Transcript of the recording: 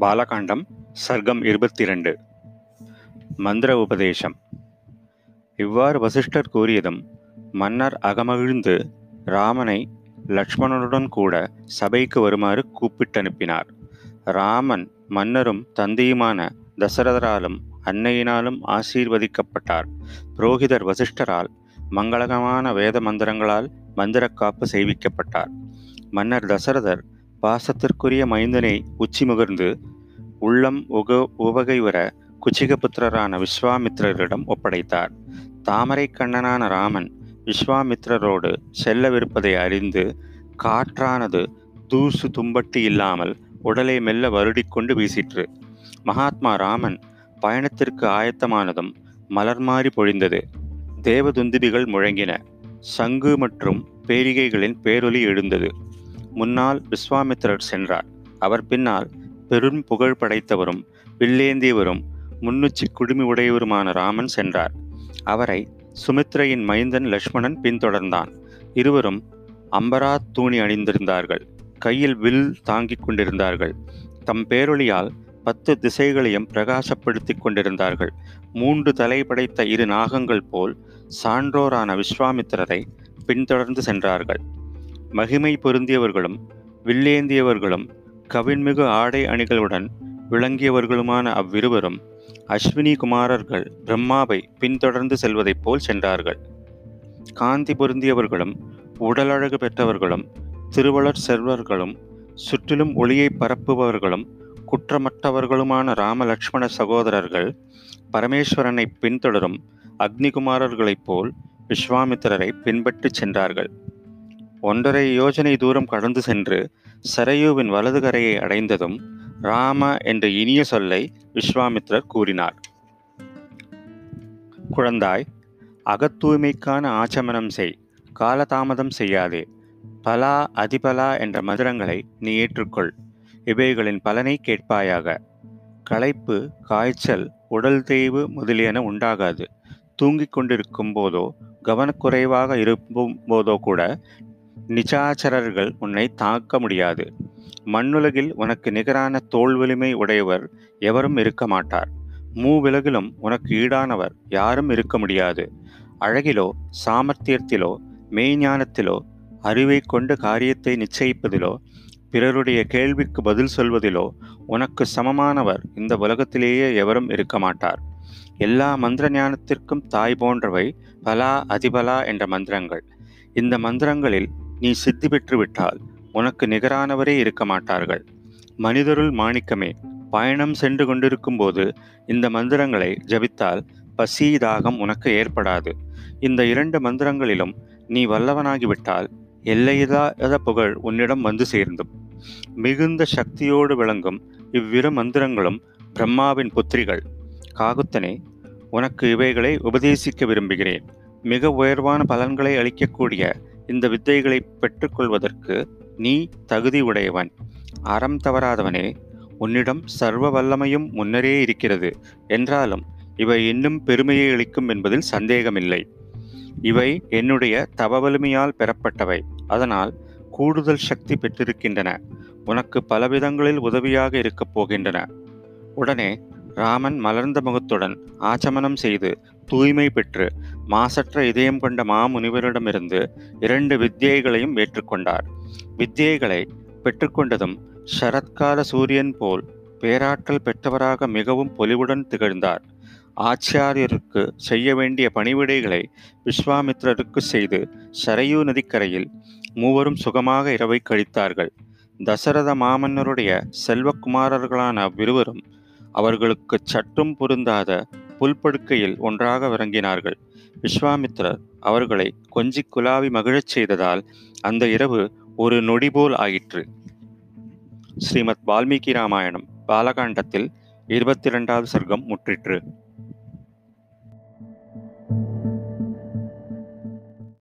பாலகாண்டம் சர்க்கம் இருபத்தி இரண்டு மந்திர உபதேசம். இவ்வாறு வசிஷ்டர் கூறியதும் மன்னர் அகமகிழ்ந்து ராமனை லக்ஷ்மணனுடன் கூட சபைக்கு வருமாறு கூப்பிட்டனுப்பினார். ராமன் மன்னரும் தந்தையுமான தசரதராலும் அன்னையினாலும் ஆசீர்வதிக்கப்பட்டார். புரோகிதர் வசிஷ்டரால் மங்களகமான வேத மந்திரங்களால் மந்திரக்காப்பு செய்விக்கப்பட்டார் மன்னர் தசரதர் பாசத்திற்குரிய மைந்தனை உச்சி முகர்ந்து உள்ளம் உக உவகை வர குச்சிகபுத்திரரான விஸ்வாமித்திரரிடம் ஒப்படைத்தார். தாமரை கண்ணனான ராமன் விஸ்வாமித்திரரோடு செல்லவிருப்பதை அறிந்து காற்றானது தூசு தும்பட்டி இல்லாமல் உடலை மெல்ல வருடிக்கொண்டு வீசிற்று. மகாத்மா ராமன் பயணத்திற்கு ஆயத்தமானதும் மலர் மாறி பொழிந்தது. தேவதுந்துபிகள் முழங்கின. சங்கு மற்றும் பேரிகைகளின் பேரொலி எழுந்தது. முன்னால் விஸ்வாமித்திரர் சென்றார். அவர் பின்னால் பெரும் புகழ் படைத்தவரும் வில்லேந்தியவரும் முன்னுச்சி குடுமி உடையவருமான ராமன் சென்றார். அவரை சுமித்ரையின் மைந்தன் லக்ஷ்மணன் பின்தொடர்ந்தான். இருவரும் அம்பரா தூணி அணிந்திருந்தார்கள். கையில் வில் தாங்கிக் கொண்டிருந்தார்கள். தம் பேரொளியால் பத்து திசைகளையும் பிரகாசப்படுத்திக் கொண்டிருந்தார்கள். மூன்று தலை படைத்த இரு நாகங்கள் போல் சான்றோரான விஸ்வாமித்திரரை பின்தொடர்ந்து சென்றார்கள். மகிமை பொருந்தியவர்களும் வில்லேந்தியவர்களும் கவின்மிகு ஆடை அணிகளுடன் விளங்கியவர்களுமான அவ்விருவரும் அஸ்வினி குமாரர்கள் பிரம்மாவை பின்தொடர்ந்து செல்வதைப் போல் சென்றார்கள். காந்தி பொருந்தியவர்களும் உடலழகு பெற்றவர்களும் திருவளர் செல்வர்களும் சுற்றிலும் ஒளியை பரப்புபவர்களும் குற்றமற்றவர்களுமான ராமலட்சுமண சகோதரர்கள் பரமேஸ்வரனை பின்தொடரும் அக்னிகுமாரர்களைப் போல் விஸ்வாமித்திரரை பின்பற்றிச் சென்றார்கள். ஒன்றரை யோஜனை தூரம் கடந்து சென்று சரையூவின் வலது கரையை அடைந்ததும் ராம என்ற இனிய சொல்லை விஸ்வாமித்ரர் கூறினார். குழந்தாய் அகத்தூய்மைக்கான ஆச்சமனம் செய் காலதாமதம் செய்யாதே பலா அதிபலா என்ற மதுரங்களை நீ ஏற்றுக்கொள் இவைகளின் பலனை கேட்பாயாக. களைப்பு காய்ச்சல் உடல் தேய்வு முதலியன உண்டாகாது தூங்கிக் கொண்டிருக்கும் போதோ கவனக்குறைவாக இருக்கும் போதோ கூட நிச்சாச்சரர்கள் உன்னை தாக்க முடியாது. மண்ணுலகில் உனக்கு நிகரான தோல் வலிமை உடையவர் எவரும் இருக்க மாட்டார். மூவிலகிலும் உனக்கு ஈடானவர் யாரும் இருக்க முடியாது. அழகிலோ சாமர்த்தியத்திலோ மெய்ஞானத்திலோ அறிவை கொண்டு காரியத்தை நிச்சயிப்பதிலோ பிறருடைய கேள்விக்கு பதில் சொல்வதிலோ உனக்கு சமமானவர் இந்த உலகத்திலேயே எவரும் இருக்க மாட்டார். எல்லா மந்திர ஞானத்திற்கும் தாய் போன்றவை பலா அதிபலா என்ற மந்திரங்கள். இந்த மந்திரங்களில் நீ சித்தி பெற்று விட்டால் உனக்கு நிகரானவரே இருக்க மாட்டார்கள். மனிதருள் மாணிக்கமே பயணம் சென்று கொண்டிருக்கும் போது இந்த மந்திரங்களை ஜபித்தால் பசி தாகம் உனக்கு ஏற்படாது. இந்த இரண்டு மந்திரங்களிலும் நீ வல்லவனாகிவிட்டால் எல்லையில்லாத புகழ் உன்னிடம் வந்து சேர்ந்தும். மிகுந்த சக்தியோடு விளங்கும் இவ்விரு மந்திரங்களும் பிரம்மாவின் புத்திரிகள். காகுத்தனே உனக்கு இவைகளை உபதேசிக்க விரும்புகிறேன். மிக உயர்வான பலன்களை அளிக்கக்கூடிய இந்த வித்தைகளை பெற்றுக்கொள்வதற்கு நீ தகுதி உடையவன். அறம் தவறாதவனே உன்னிடம் சர்வ வல்லமையும் முன்னரே இருக்கிறது என்றாலும் இவை இன்னும் பெருமையை அளிக்கும் என்பதில் சந்தேகமில்லை. இவை என்னுடைய தவ வலிமையால் பெறப்பட்டவை. அதனால் கூடுதல் சக்தி பெற்றிருக்கின்றன. உனக்கு பலவிதங்களில் உதவியாக இருக்கப் போகின்றன. உடனே ராமன் மலர்ந்த முகத்துடன் ஆச்சமனம் செய்து தூய்மை பெற்று மாசற்ற இதயம் கொண்ட மாமுனிவரிடமிருந்து இரண்டு வித்தியைகளையும் ஏற்றுக்கொண்டார். வித்தியைகளை பெற்றுக்கொண்டதும் சரத்கால சூரியன் போல் பேராற்றல் பெற்றவராக மிகவும் பொலிவுடன் திகழ்ந்தார். ஆச்சாரியருக்கு செய்ய வேண்டிய பணிவிடைகளை விஸ்வாமித்ரருக்கு செய்து சரையூ நதிக்கரையில் மூவரும் சுகமாக இரவை கழித்தார்கள். தசரத மாமன்னருடைய செல்வக்குமாரர்களான அவ்விருவரும் அவர்களுக்கு சற்றும் பொருந்தாத புல்படுக்கையில் ஒன்றாக விளங்கினார்கள். விஸ்வாமித்ரர் அவர்களை கொஞ்சி குலாவி மகிழச் செய்ததால் அந்த இரவு ஒரு நொடிபோல் ஆயிற்று. ஸ்ரீமத் வால்மீகி ராமாயணம் பாலகாண்டத்தில் இருபத்தி இரண்டாவது சர்க்கம் முற்றிற்று.